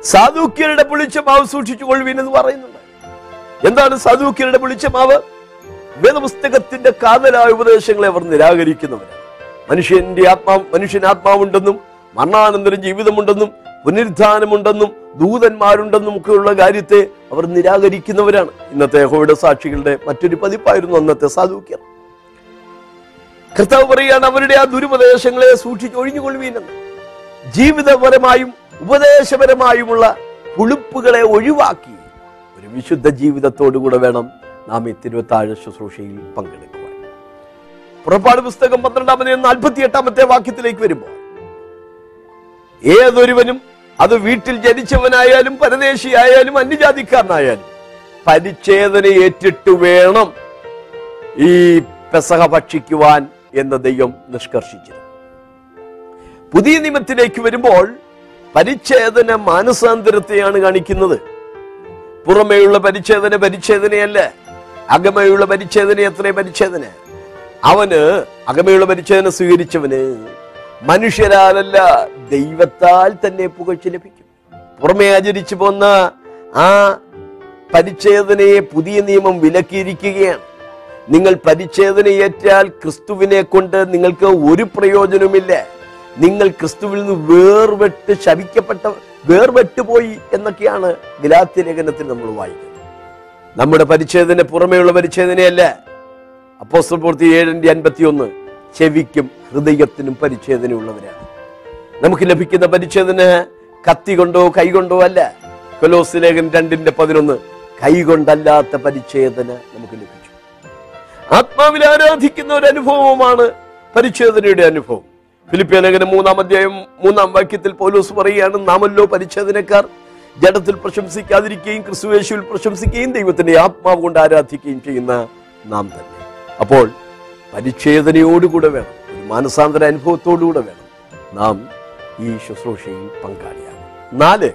സാധുക്യരുടെ പുളിച്ച മാവ് സൂക്ഷിച്ചു കൊള്ളുവീൻ എന്ന് പറയുന്നുണ്ട്. എന്താണ് സാധുക്യരുടെ പുളിച്ച മാവ് വേദപുസ്തകത്തിന്റെ കാതലായ ഉപദേശങ്ങളെ അവർ നിരാകരിക്കുന്നവരാണ്. മനുഷ്യന്റെ ആത്മാവ് മനുഷ്യൻ ആത്മാവുണ്ടെന്നും മരണാനന്തരം ജീവിതമുണ്ടെന്നും പുനരുദ്ധാനമുണ്ടെന്നും ദൂതന്മാരുണ്ടെന്നും ഒക്കെയുള്ള കാര്യത്തെ അവർ നിരാകരിക്കുന്നവരാണ്. ഇന്നത്തെ യഹോയുടെ സാക്ഷികളുടെ മറ്റൊരു പതിപ്പായിരുന്നു അന്നത്തെ സാധുക്യർ കർത്താവ് പറയുകയാണ് അവരുടെ ആ ദുരുപദേശങ്ങളെ സൂക്ഷിച്ച് ഒഴിഞ്ഞുകൊള്ളുവീനെന്ന്. ജീവിതപരമായും ഉപദേശപരമായുമുള്ള പുളിപ്പുകളെ ഒഴിവാക്കി ഒരു വിശുദ്ധ ജീവിതത്തോടുകൂടെ വേണം നാം ഈ തിരുവത്താഴ ശുശ്രൂഷയിൽ പങ്കെടുക്കുവാൻ. പുറപ്പാട് പുസ്തകം പന്ത്രണ്ടാമത്തെ നാൽപ്പത്തി എട്ടാമത്തെ വാക്യത്തിലേക്ക് വരുമ്പോൾ ഏതൊരുവനും അത് വീട്ടിൽ ജനിച്ചവനായാലും പരദേശിയായാലും അന്യജാതിക്കാരനായാലും പരിച്ഛേദന ഏറ്റിട്ട് വേണം ഈ പെസഹ ഭക്ഷിക്കുവാൻ എന്ന് ദൈവം നിഷ്കർഷിച്ചിരുന്നു. പുതിയ നിയമത്തിലേക്ക് വരുമ്പോൾ പരിച്ഛേദന മാനസാന്തരത്തെയാണ് കാണിക്കുന്നത്. പുറമേയുള്ള പരിച്ഛേദന പരിച്ഛേദനയല്ല. അകമയുള്ള പരിച്ഛേദന എത്ര പരിച്ഛേദന? അവന് അകമയുള്ള പരിച്ഛേദന സ്വീകരിച്ചവന് മനുഷ്യരാലല്ല ദൈവത്താൽ തന്നെ പുകഴ്ച ലഭിക്കും പുറമേ ആചരിച്ചു പോന്ന ആ പരിച്ഛേദനയെ പുതിയ നിയമം വിലക്കിയിരിക്കുകയാണ്. നിങ്ങൾ പരിച്ഛേദനയേറ്റാൽ ക്രിസ്തുവിനെ കൊണ്ട് നിങ്ങൾക്ക് ഒരു പ്രയോജനവുമില്ല. നിങ്ങൾ ക്രിസ്തുവിൽ നിന്ന് വേർപെട്ട് ശവിക്കപ്പെട്ട വേർപെട്ടു പോയി എന്നൊക്കെയാണ് വിലാത്തി ലേഖനത്തിൽ നമ്മൾ വായിക്കുന്നത്. നമ്മുടെ പരിച്ഛേദന പുറമേയുള്ള പരിച്ഛേദനയല്ല. അപ്പോസ്റ്റൽ ഏഴിന്റെ അൻപത്തി ഒന്ന് ചെവിക്കും ഹൃദയത്തിനും പരിച്ഛേദനയുള്ളവരാണ്. നമുക്ക് ലഭിക്കുന്ന പരിച്ഛേദന കത്തി കൊണ്ടോ കൈ കൊണ്ടോ അല്ല. കൊലോസ് ലേഖൻ രണ്ടിന്റെ പതിനൊന്ന് കൈ കൊണ്ടല്ലാത്ത പരിച്ഛേദന നമുക്ക് ലഭിച്ചു. ആത്മാവിൽ ആരാധിക്കുന്ന ഒരു അനുഭവമാണ് പരിച്ഛേദനയുടെ അനുഭവം. ഫിലിപ്പിയ ലേഖനം മൂന്നാം അധ്യായം മൂന്നാം വാക്യത്തിൽ പൗലോസ് പറയുകയാണ് നാമല്ലോ പരിച്ഛേദനക്കാർ. ജഡത്തിൽ പ്രശംസിക്കാതിരിക്കുകയും ക്രിസ്തുവേശുവിൽ പ്രശംസിക്കുകയും ദൈവത്തിന്റെ ആത്മാവ് കൊണ്ട് ആരാധിക്കുകയും ചെയ്യുന്ന നാം തന്നെ. അപ്പോൾ പരിച്ഛേദനയോടുകൂടെ വേണം. ഒരു മാനസാന്തര അനുഭവത്തോടുകൂടെ വേണം. നാം ഈ ശുശ്രൂഷയിൽ പങ്കാളിയാകും നാല്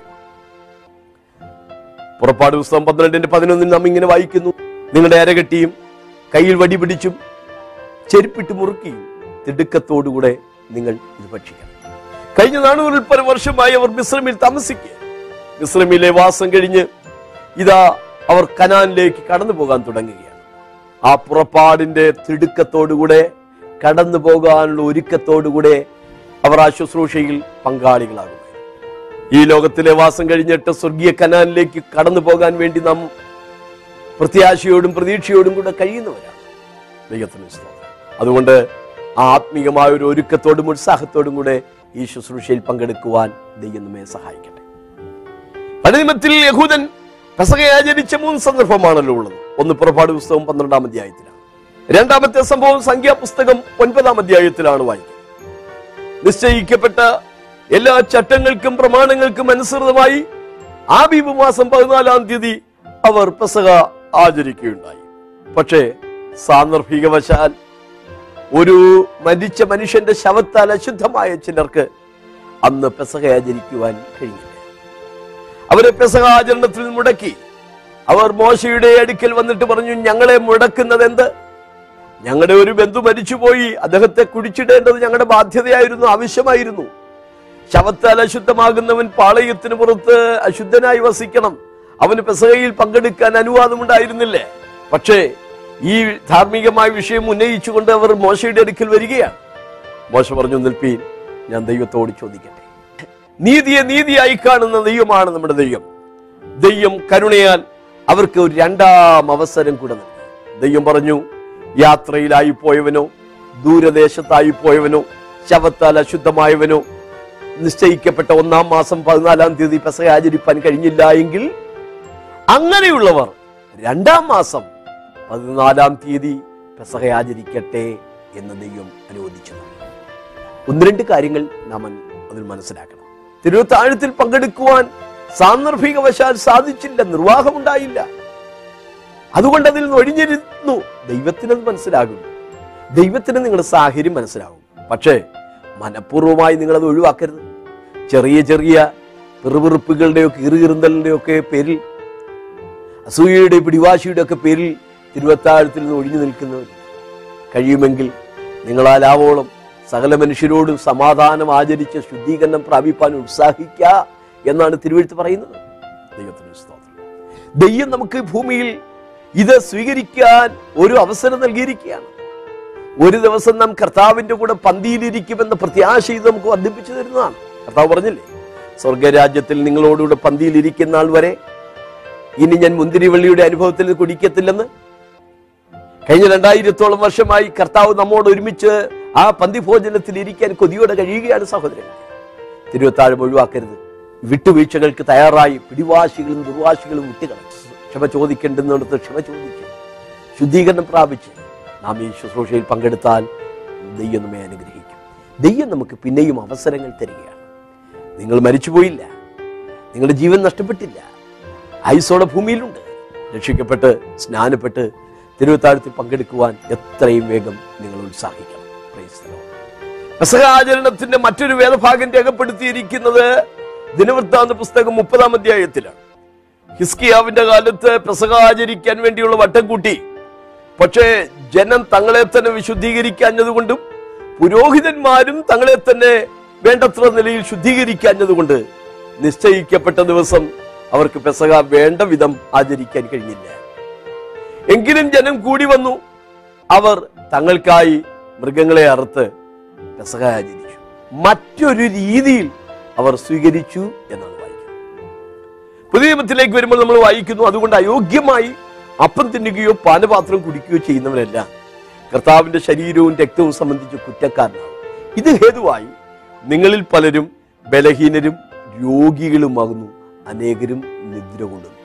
പുറപ്പാട് പുസ്തകം പന്ത്രണ്ടിന്റെ പതിനൊന്നിൽ നാം ഇങ്ങനെ വായിക്കുന്നു. നിങ്ങളുടെ അരകെട്ടിയും കയ്യിൽ വടി പിടിച്ചും ചെരുപ്പിട്ട് മുറുക്കിയും തിടുക്കത്തോടുകൂടെ നിങ്ങൾ ഇത് ഭക്ഷിക്കണം. കഴിഞ്ഞ നാനൂറിൽ പല വർഷമായി അവർ മിശ്രമിൽ താമസിക്കുക മിശ്രമിലെ വാസം കഴിഞ്ഞ് ഇതാ അവർ കനാനിലേക്ക് കടന്നു പോകാൻ തുടങ്ങുകയാണ്. ആ പുറപ്പാടിന്റെ തിടുക്കത്തോടുകൂടെ കടന്നു പോകാനുള്ള ഒരുക്കത്തോടുകൂടെ അവർ ആ ശുശ്രൂഷയിൽ പങ്കാളികളാകും ഈ ലോകത്തിലെ വാസം കഴിഞ്ഞിട്ട് സ്വർഗീയ കനാലിലേക്ക് കടന്നു പോകാൻ വേണ്ടി നാം പ്രത്യാശയോടും പ്രതീക്ഷയോടും കൂടെ കഴിയുന്നവരാണ്. ദൈവത്തിന് അതുകൊണ്ട് ആ ആത്മീയമായ ഒരു ഒരുക്കത്തോടും ഉത്സാഹത്തോടും കൂടെ ഈ ശുശ്രൂഷയിൽ പങ്കെടുക്കുവാൻ ദൈവം നമ്മെ സഹായിക്കട്ടെ. പഴനിമത്തിൽ യഹൂദൻ പെസക ആചരിച്ച മൂന്ന് സന്ദർഭമാണല്ലോ ഉള്ളത്. ഒന്ന് പുറപ്പാട് പുസ്തകം പന്ത്രണ്ടാം അധ്യായത്തിലാണ്. രണ്ടാമത്തെ സംഭവം സംഖ്യാപുസ്തകം ഒൻപതാം അധ്യായത്തിലാണ് വായിക്കുന്നത്. നിശ്ചയിക്കപ്പെട്ട എല്ലാ ചട്ടങ്ങൾക്കും പ്രമാണങ്ങൾക്കും അനുസൃതമായി ആബീബ് മാസം പതിനാലാം തീയതി അവർ പെസക ആചരിക്കുകയുണ്ടായി. പക്ഷേ സാന്ദർഭികവശാൽ ഒരു മരിച്ച മനുഷ്യന്റെ ശവത്താൽ അശുദ്ധമായ ചിലർക്ക് അന്ന് പെസക ആചരിക്കുവാൻ കഴിഞ്ഞില്ല. അവരെ പെസഹാചരണത്തിൽ മുടക്കി. അവർ മോശയുടെ അടുക്കൽ വന്നിട്ട് പറഞ്ഞു ഞങ്ങളെ മുടക്കുന്നത് എന്ത് ഞങ്ങളുടെ ഒരു ബന്ധു മരിച്ചുപോയി. അദ്ദേഹത്തെ കുടിച്ചിടേണ്ടത് ഞങ്ങളുടെ ബാധ്യതയായിരുന്നു ആവശ്യമായിരുന്നു. ശവത്താൽ അശുദ്ധമാകുന്നവൻ പാളയത്തിന് പുറത്ത് അശുദ്ധനായി വസിക്കണം. അവന് പെസകയിൽ പങ്കെടുക്കാൻ അനുവാദമുണ്ടായിരുന്നില്ലേ? പക്ഷേ ഈ ധാർമ്മികമായ വിഷയം ഉന്നയിച്ചുകൊണ്ട് അവർ മോശയുടെ അടുക്കൽ വരികയാണ്. മോശ പറഞ്ഞു നിൽപ്പീൻ ഞാൻ ദൈവത്തോട് ചോദിക്കട്ടെ. നീതിയെ നീതിയായി കാണുന്ന ദൈവമാണ് നമ്മുടെ ദൈവം. ദൈവം കരുണയാൽ അവർക്ക് ഒരു രണ്ടാം അവസരം കൂടെ നൽകി. ദൈവം പറഞ്ഞു യാത്രയിലായി പോയവനോ ദൂരദേശത്തായി പോയവനോ ശവത്താൽ അശുദ്ധമായവനോ നിശ്ചയിക്കപ്പെട്ട ഒന്നാം മാസം പതിനാലാം തീയതി പെസക ആചരിപ്പാൻ കഴിഞ്ഞില്ല എങ്കിൽ അങ്ങനെയുള്ളവർ രണ്ടാം മാസം പതിനാലാം തീയതി പെസക ആചരിക്കട്ടെ എന്ന് ദൈവം അനുവദിച്ചു. ഒന്ന് രണ്ട് കാര്യങ്ങൾ നാം അതിൽ മനസ്സിലാക്കണം. തിരുവത്താഴത്തിൽ പങ്കെടുക്കുവാൻ സാന്ദർഭികവശാൽ സാധിച്ചില്ല നിർവാഹമുണ്ടായില്ല. അതുകൊണ്ട് അതിൽ നിന്ന് ഒഴിഞ്ഞിരുന്നു. ദൈവത്തിനത് മനസ്സിലാകും. ദൈവത്തിന് നിങ്ങളുടെ സാഹചര്യം മനസ്സിലാകും. പക്ഷേ മനഃപൂർവമായി നിങ്ങളത് ഒഴിവാക്കരുത്. ചെറിയ ചെറിയ പിറുപിറുപ്പുകളുടെയൊക്കെ ഇറുകിറുന്തലിന്റെയൊക്കെ പേരിൽ അസൂയയുടെ പിടിവാശിയുടെ ഒക്കെ പേരിൽ തിരുവത്താഴത്തിൽ നിന്ന് ഒഴിഞ്ഞു നിൽക്കുന്നവർ കഴിയുമെങ്കിൽ നിങ്ങളാലാവോളം സകല മനുഷ്യരോടും സമാധാനം ആചരിച്ച് ശുദ്ധീകരണം പ്രാപിപ്പാൻ ഉത്സാഹിക്ക എന്നാണ് തിരുവഴുത്ത് പറയുന്നത്. ദൈവത്തിന് സ്തോത്രം. ദൈവം നമുക്ക് ഭൂമിയിൽ ഇത് സ്വീകരിക്കാൻ ഒരു അവസരം നൽകിയിരിക്കുകയാണ്. ഒരു ദിവസം നാം കർത്താവിന്റെ കൂടെ പന്തിയിലിരിക്കുമെന്ന പ്രത്യാശ ഇത് നമുക്ക് വർദ്ധിപ്പിച്ചു തരുന്നതാണ്. കർത്താവ് പറഞ്ഞില്ലേ സ്വർഗരാജ്യത്തിൽ നിങ്ങളോടുകൂടെ പന്തിയിലിരിക്കുന്ന ആൾ വരെ ഇനി ഞാൻ മുന്തിരിവള്ളിയുടെ അനുഭവത്തിൽ കുടിക്കത്തില്ലെന്ന്. കഴിഞ്ഞ രണ്ടായിരത്തോളം വർഷമായി കർത്താവ് നമ്മോട് ഒരുമിച്ച് ആ പന്തിഭോജനത്തിൽ ഇരിക്കാൻ കൊതിയോടെ കഴിയുകയാണ് സഹോദരൻ. തിരുവത്താഴം ഒഴിവാക്കരുത്. വിട്ടുവീഴ്ചകൾക്ക് തയ്യാറായി പിടിവാശികളും ദുർവാശികളും കുട്ടികൾ ക്ഷമ ചോദിക്കേണ്ടെന്നിടത്ത് ക്ഷമ ചോദിച്ചു ശുദ്ധീകരണം പ്രാപിച്ച് നാം ഈ ശുശ്രൂഷയിൽ പങ്കെടുത്താൽ ദൈവം നമ്മെ അനുഗ്രഹിക്കും. ദെയ്യം നമുക്ക് പിന്നെയും അവസരങ്ങൾ തരികയാണ്. നിങ്ങൾ മരിച്ചുപോയില്ല. നിങ്ങളുടെ ജീവൻ നഷ്ടപ്പെട്ടില്ല. ഐസോടെ ഭൂമിയിലുണ്ട്. രക്ഷിക്കപ്പെട്ട് സ്നാനപ്പെട്ട് തിരുവത്താഴത്തിൽ പങ്കെടുക്കുവാൻ എത്രയും വേഗം നിങ്ങൾ ഉത്സാഹിക്കണം പെസഹ ആചരണത്തിന്റെ മറ്റൊരു വേദഭാഗം രേഖപ്പെടുത്തിയിരിക്കുന്നത് ദിനവൃത്താന്ത പുസ്തകം മുപ്പതാം അധ്യായത്തിലാണ്. ഹിസ്കിയാവിന്റെ കാലത്ത് പെസഹ ആചരിക്കാൻ വേണ്ടിയുള്ള വട്ടം കൂട്ടി. പക്ഷേ ജനം തങ്ങളെ തന്നെ വിശുദ്ധീകരിക്കാഞ്ഞതുകൊണ്ടും പുരോഹിതന്മാരും തങ്ങളെ തന്നെ വേണ്ടത്ര നിലയിൽ ശുദ്ധീകരിക്കാഞ്ഞതുകൊണ്ട് നിശ്ചയിക്കപ്പെട്ട ദിവസം അവർക്ക് പെസക വേണ്ട വിധം ആചരിക്കാൻ കഴിഞ്ഞില്ല. എങ്കിലും ജനം കൂടി വന്നു. അവർ തങ്ങൾക്കായി മൃഗങ്ങളെ അറുത്ത് പെസഹ ആചരിച്ചു മറ്റൊരു രീതിയിൽ അവർ സ്വീകരിച്ചു എന്നാണ് വായിക്കുന്നത്. പുതിയ നിയമത്തിലേക്ക് വരുമ്പോൾ നമ്മൾ വായിക്കുന്നു അതുകൊണ്ട് അയോഗ്യമായി അപ്പം തിന്നുകയോ പാനപാത്രം കുടിക്കുകയോ ചെയ്യുന്നവരല്ല. കർത്താവിന്റെ ശരീരവും രക്തവും സംബന്ധിച്ച് കുറ്റക്കാരനാണ്. ഇത് ഹേതുവായി നിങ്ങളിൽ പലരും ബലഹീനരും രോഗികളുമാകുന്നു. അനേകരും നിദ്ര കൊള്ളുന്നു.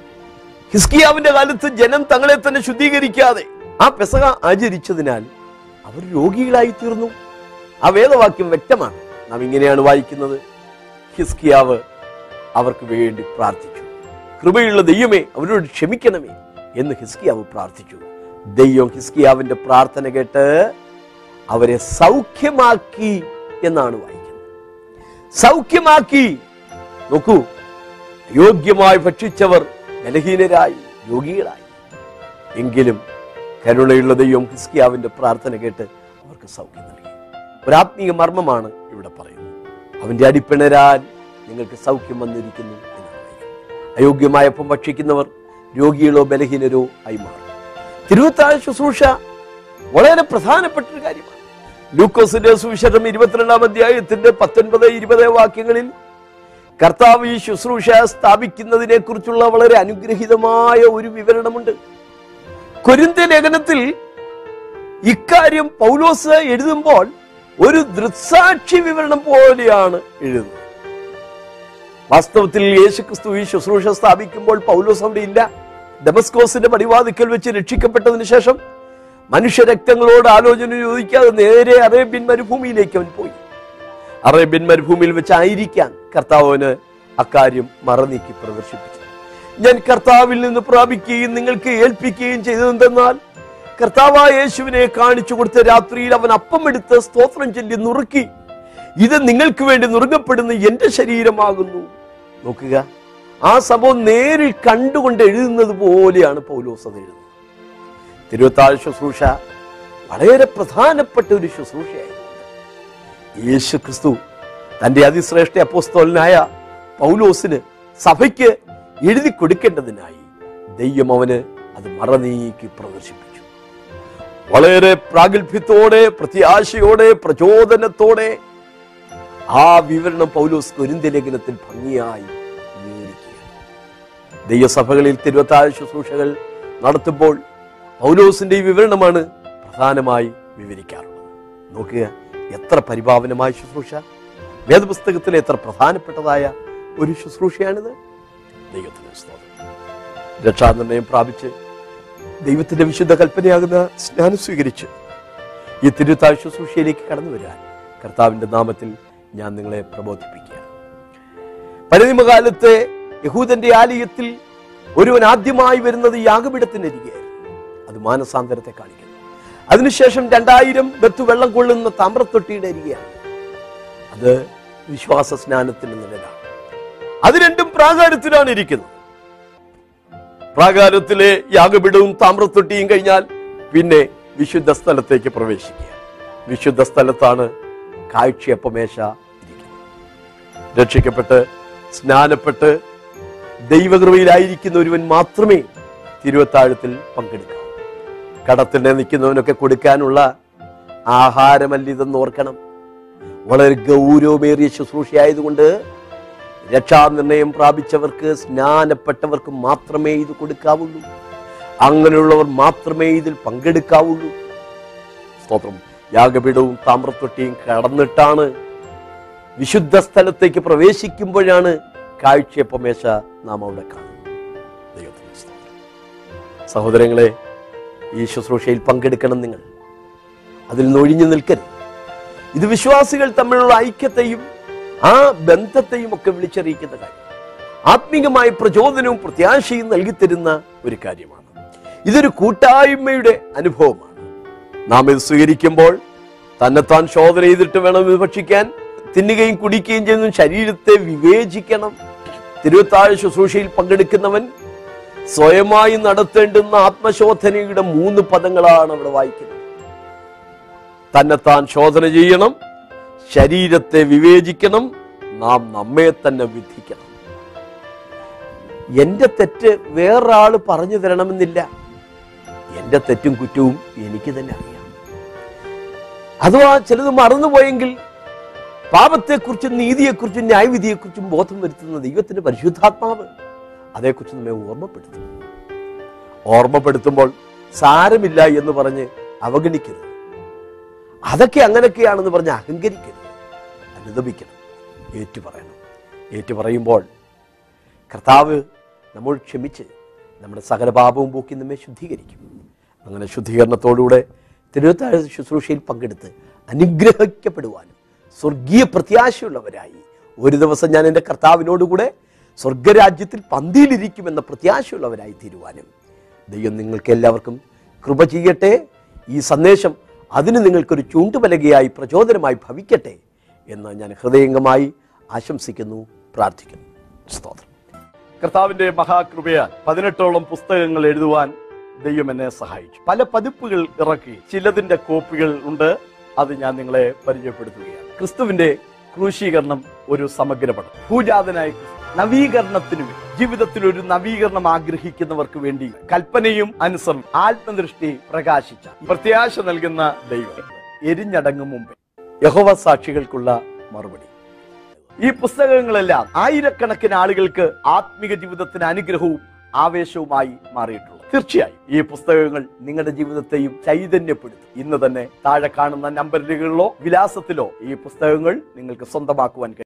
ഹിസ്കിയാവിന്റെ കാലത്ത് ജനം തങ്ങളെ തന്നെ ശുദ്ധീകരിക്കാതെ ആ പെസക ആചരിച്ചതിനാൽ അവർ രോഗികളായി തീർന്നു ആ വേദവാക്യം വ്യക്തമാണ്. നാം ഇങ്ങനെയാണ് വായിക്കുന്നത്. ഹിസ്കിയാവ് അവർക്ക് വേണ്ടി പ്രാർത്ഥിച്ചു. കൃപയുള്ള ദൈവമേ അവരോട് ക്ഷമിക്കണമേ എന്ന് ഹിസ്കിയാവ് പ്രാർത്ഥിച്ചു. ദൈവം ഹിസ്കിയാവിന്റെ പ്രാർത്ഥന കേട്ട് അവരെ സൗഖ്യമാക്കി എന്നാണ് വായിക്കുന്നത്. സൗഖ്യമാക്കി. നോക്കൂ യോഗ്യമായി ഭക്ഷിച്ചവർ ബലഹീനരായി രോഗികളായി. എങ്കിലും കരുണയുള്ള ദൈവം ഹിസ്കിയാവിന്റെ പ്രാർത്ഥന കേട്ട് അവർക്ക് സൗഖ്യം നൽകി. ഒരു ആത്മീയ മർമ്മമാണ് ഇവിടെ പറയുന്നത്. അവന്റെ അടിപ്പിണരാൻ നിങ്ങൾക്ക് സൗഖ്യം വന്നിരിക്കുന്നു. അയോഗ്യമായപ്പം ഭക്ഷിക്കുന്നവർ രോഗികളോ ബലഹീനരോ ആയി മാറും. തിരുവത്താഴ ശുശ്രൂഷ വളരെ പ്രധാനപ്പെട്ട ഒരു കാര്യമാണ്. ലൂക്കോസിന്റെ സുവിശേഷം ഇരുപത്തിരണ്ടാം അധ്യായത്തിന്റെ പത്തൊൻപത് ഇരുപത് വാക്യങ്ങളിൽ കർത്താവ് ഈ ശുശ്രൂഷ സ്ഥാപിക്കുന്നതിനെ കുറിച്ചുള്ള വളരെ അനുഗ്രഹീതമായ ഒരു വിവരണമുണ്ട്. കൊരിന്ത ലേഖനത്തിൽ ഇക്കാര്യം പൗലോസ് എഴുതുമ്പോൾ ഒരു ദൃക്സാക്ഷി വിവരണം പോലെയാണ് എഴുതുന്നത്. വാസ്തവത്തിൽ യേശുക്രിസ്തു ഈ ശുശ്രൂഷ സ്ഥാപിക്കുമ്പോൾ പൗലോസ് അവിടെ ഇല്ല. ഡെമസ്കോസിന്റെ പടിവാതിക്കൽ വെച്ച് രക്ഷിക്കപ്പെട്ടതിന് ശേഷം മനുഷ്യരക്തങ്ങളോട് ആലോചന ചോദിക്കാതെ നേരെ അറേബ്യൻ മരുഭൂമിയിലേക്ക് അവൻ പോയി. അറേബ്യൻ മരുഭൂമിയിൽ വെച്ചായിരിക്കാൻ കർത്താവിന് അക്കാര്യം മറനീക്കി പ്രദർശിപ്പിച്ചു. ഞാൻ കർത്താവിൽ നിന്ന് പ്രാപിക്കുകയും നിങ്ങൾക്ക് ഏൽപ്പിക്കുകയും ചെയ്തതെന്തെന്നാൽ കർത്താവായ യേശുവിനെ കാണിച്ചു കൊടുത്ത രാത്രിയിൽ അവൻ അപ്പം എടുത്ത് സ്തോത്രം ചൊല്ലി നുറുക്കി. ഇത് നിങ്ങൾക്ക് വേണ്ടി നുറുങ്ങപ്പെടുന്ന എന്റെ ശരീരമാകുന്നു. നോക്കുക ആ സംഭവം നേരിൽ കണ്ടുകൊണ്ട് എഴുതുന്നത് പോലെയാണ് പൗലോസ് അത് എഴുതുന്നത്. തിരുവത്താഴ് ശുശ്രൂഷ വളരെ പ്രധാനപ്പെട്ട ഒരു ശുശ്രൂഷയായിരുന്നു യേശു ക്രിസ്തു തന്റെ അതിശ്രേഷ്ഠ അപ്പോസ്തോലനായ പൗലോസിന് സഭയ്ക്ക് എഴുതി കൊടുക്കേണ്ടതിനായി ദൈവം അവന് അത് മറനീക്കി പ്രദർശിപ്പിച്ചു. വളരെ പ്രാഗൽഭ്യത്തോടെ പ്രത്യാശയോടെ പ്രചോദനത്തോടെ ആ വിവരണം പൗലോസ് കൊരിന്ത്യ ലേഖനത്തിൽ ഭംഗിയായി ദൈവസഭകളിൽ തിരുവത്താഴ ശുശ്രൂഷകൾ നടത്തുമ്പോൾ പൗലോസിന്റെ ഈ വിവരണമാണ് പ്രധാനമായി വിവരിക്കാറുള്ളത്. നോക്കുക എത്ര പരിപാവനമായ ശുശ്രൂഷ. വേദപുസ്തകത്തിലെ എത്ര പ്രധാനപ്പെട്ടതായ ഒരു ശുശ്രൂഷയാണിത്. ദൈവത്തിന് സ്തോത്രം. രക്ഷാനിർണയം പ്രാപിച്ച് ദൈവത്തിന്റെ വിശുദ്ധ കൽപ്പനയാകുന്ന സ്നാനം സ്വീകരിച്ച് ഈ തിരുത്താഴ് ശുശ്രൂഷയിലേക്ക് കടന്നു വരാൻ കർത്താവിന്റെ നാമത്തിൽ ഞാൻ നിങ്ങളെ പ്രബോധിപ്പിക്കുക പരിണിമകാലത്തെ യഹൂദന്റെ ആലയത്തിൽ ഒരുവൻ ആദ്യമായി വരുന്നത് യാഗപീഠത്തിനരികെയായിരുന്നു അത് മാനസാന്തരത്തെ കാണിക്കുന്നു. അതിനുശേഷം രണ്ടായിരം ബത്ത് വെള്ളം കൊള്ളുന്ന താമ്രത്തൊട്ടിയുടെ അരികെയാണ്. അത് വിശ്വാസ സ്നാനത്തിന് നിഴലാണ്. അത് രണ്ടും പ്രാകാരത്തിലാണ് ഇരിക്കുന്നത്. പ്രാകാരത്തിലെ യാഗപീഠവും താമ്രത്തൊട്ടിയും കഴിഞ്ഞാൽ പിന്നെ വിശുദ്ധ സ്ഥലത്തേക്ക് പ്രവേശിക്കുക. വിശുദ്ധ സ്ഥലത്താണ് കാഴ്ചയപ്പമേശ ഇരിക്കുന്നത്. രക്ഷിക്കപ്പെട്ട് സ്നാനപ്പെട്ട് ദൈവകൃപയിലായിരിക്കുന്ന ഒരുവൻ മാത്രമേ തിരുവത്താഴത്തിൽ പങ്കെടുക്കൂ. കടത്തിനെ നിൽക്കുന്നവനൊക്കെ കൊടുക്കാനുള്ള ആഹാരമല്ലിതെന്ന് ഓർക്കണം. വളരെ ഗൗരവമേറിയ ശുശ്രൂഷയായതുകൊണ്ട് രക്ഷാനിർണയം പ്രാപിച്ചവർക്ക് സ്നാനപ്പെട്ടവർക്ക് മാത്രമേ ഇത് കൊടുക്കാവുള്ളൂ. അങ്ങനെയുള്ളവർ മാത്രമേ ഇതിൽ പങ്കെടുക്കാവുള്ളൂ. സ്തോത്രം. യാഗപീഠവും താമ്രത്തൊട്ടിയും കടന്നിട്ടാണ് വിശുദ്ധ സ്ഥലത്തേക്ക് പ്രവേശിക്കുമ്പോഴാണ് കാഴ്ചയപ്പമേശ നാം അവിടെ കാണുന്നത്. സഹോദരങ്ങളെ ഈ ശുശ്രൂഷയിൽ പങ്കെടുക്കണം നിങ്ങൾ. അതിൽ നിന്ന് ഒഴിഞ്ഞു നിൽക്കരുത്. ഇത് വിശ്വാസികൾ തമ്മിലുള്ള ഐക്യത്തെയും ആ ബന്ധത്തെയും ഒക്കെ വിളിച്ചറിയിക്കുന്ന കാര്യം. ആത്മീകമായ പ്രചോദനവും പ്രത്യാശയും നൽകിത്തരുന്ന ഒരു കാര്യമാണ്. ഇതൊരു കൂട്ടായ്മയുടെ അനുഭവമാണ്. നാം ഇത് സ്വീകരിക്കുമ്പോൾ തന്നെത്താൻ ശോധന ചെയ്തിട്ട് വേണം വിഭക്ഷിക്കാൻ തിന്നുകയും കുടിക്കുകയും ചെയ്യുന്ന ശരീരത്തെ വിവേചിക്കണം. തിരുവത്താഴ് ശുശ്രൂഷയിൽ പങ്കെടുക്കുന്നവൻ സ്വയമായി നടത്തേണ്ടുന്ന ആത്മശോധനയുടെ മൂന്ന് പദങ്ങളാണ് അവിടെ വായിക്കുന്നത്. തന്നെത്താൻ ശോധന ചെയ്യണം ശരീരത്തെ വിവേചിക്കണം നാം നമ്മെ തന്നെ വിധിക്കണം. എന്റെ തെറ്റ് വേറൊരാൾ പറഞ്ഞു തരണമെന്നില്ല. എന്റെ തെറ്റും കുറ്റവും എനിക്ക് തന്നെ അറിയാം. അഥവാ ചിലത് മറന്നുപോയെങ്കിൽ പാപത്തെക്കുറിച്ചും നീതിയെക്കുറിച്ചും ന്യായവിധിയെക്കുറിച്ചും ബോധം വരുത്തുന്ന ദൈവത്തിന്റെ പരിശുദ്ധാത്മാവ് അതേക്കുറിച്ച് നമ്മെ ഓർമ്മപ്പെടുത്തും. ഓർമ്മപ്പെടുത്തുമ്പോൾ സാരമില്ല എന്ന് പറഞ്ഞ് അവഗണിക്കരുത്. അതൊക്കെ അങ്ങനെയൊക്കെയാണെന്ന് പറഞ്ഞ് അഹങ്കരിക്കരുത്. അനുദപിക്കണം. ഏറ്റു പറയണം. ഏറ്റു പറയുമ്പോൾ കർത്താവ് നമ്മൾ ക്ഷമിച്ച് നമ്മുടെ സകല പാപവും പോക്കി നമ്മെ ശുദ്ധീകരിക്കും. അങ്ങനെ ശുദ്ധീകരണത്തോടുകൂടെ തിരുവത്താഴ ശുശ്രൂഷയിൽ പങ്കെടുത്ത് അനുഗ്രഹിക്കപ്പെടുവാനും സ്വർഗീയ പ്രത്യാശയുള്ളവരായി. ഒരു ദിവസം ഞാൻ എന്റെ കർത്താവിനോടുകൂടെ സ്വർഗരാജ്യത്തിൽ പന്തിയിലിരിക്കുമെന്ന പ്രത്യാശയുള്ളവരായി തീരുവാനും ദൈവം നിങ്ങൾക്ക് എല്ലാവർക്കും കൃപ ചെയ്യട്ടെ. ഈ സന്ദേശം അതിന് നിങ്ങൾക്കൊരു ചൂണ്ടുപലകയായി പ്രചോദനമായി ഭവിക്കട്ടെ എന്ന് ഞാൻ ഹൃദയംഗമായി ആശംസിക്കുന്നു പ്രാർത്ഥിക്കുന്നു. സ്തോത്രം. കർത്താവിന്റെ മഹാകൃപയാൽ പതിനെട്ടോളം പുസ്തകങ്ങൾ എഴുതുവാൻ ദൈവം എന്നെ സഹായിച്ചു. പല പതിപ്പുകൾ ഇറക്കി ചിലതിന്റെ കോപ്പികൾ ഉണ്ട്. അത് ഞാൻ നിങ്ങളെ പരിചയപ്പെടുത്തുകയാണ്. ക്രിസ്തുവിന്റെ ക്രൂശീകരണം ഒരു സമഗ്രപടം. ഭൂജാതനായ ക്രിസ്തു നവീകരണത്തിനു വേണ്ടി ജീവിതത്തിൽ ഒരു നവീകരണം ആഗ്രഹിക്കുന്നവർക്ക് വേണ്ടി കൽപ്പനയും അനുസരണം ആത്മദൃഷ്ടി പ്രകാശിച്ച പ്രത്യാശ നൽകുന്ന ദൈവം. എരിഞ്ഞടങ്ങും മുമ്പേ യഹോവ സാക്ഷികൾക്കുള്ള മറുപടി. ഈ പുസ്തകങ്ങളെല്ലാം ആയിരക്കണക്കിന് ആളുകൾക്ക് ആത്മീക ജീവിതത്തിന് അനുഗ്രഹവും ആവേശവുമായി മാറിയിട്ടുള്ളൂ തീർച്ചയായും ഈ പുസ്തകങ്ങൾ നിങ്ങളുടെ ജീവിതത്തെയും ചൈതന്യപ്പെടുത്തും. ഇന്ന് തന്നെ താഴെ കാണുന്ന നമ്പറുകളിലോ വിലാസത്തിലോ ഈ പുസ്തകങ്ങൾ നിങ്ങൾക്ക് സ്വന്തമാക്കുവാൻ കഴിയും.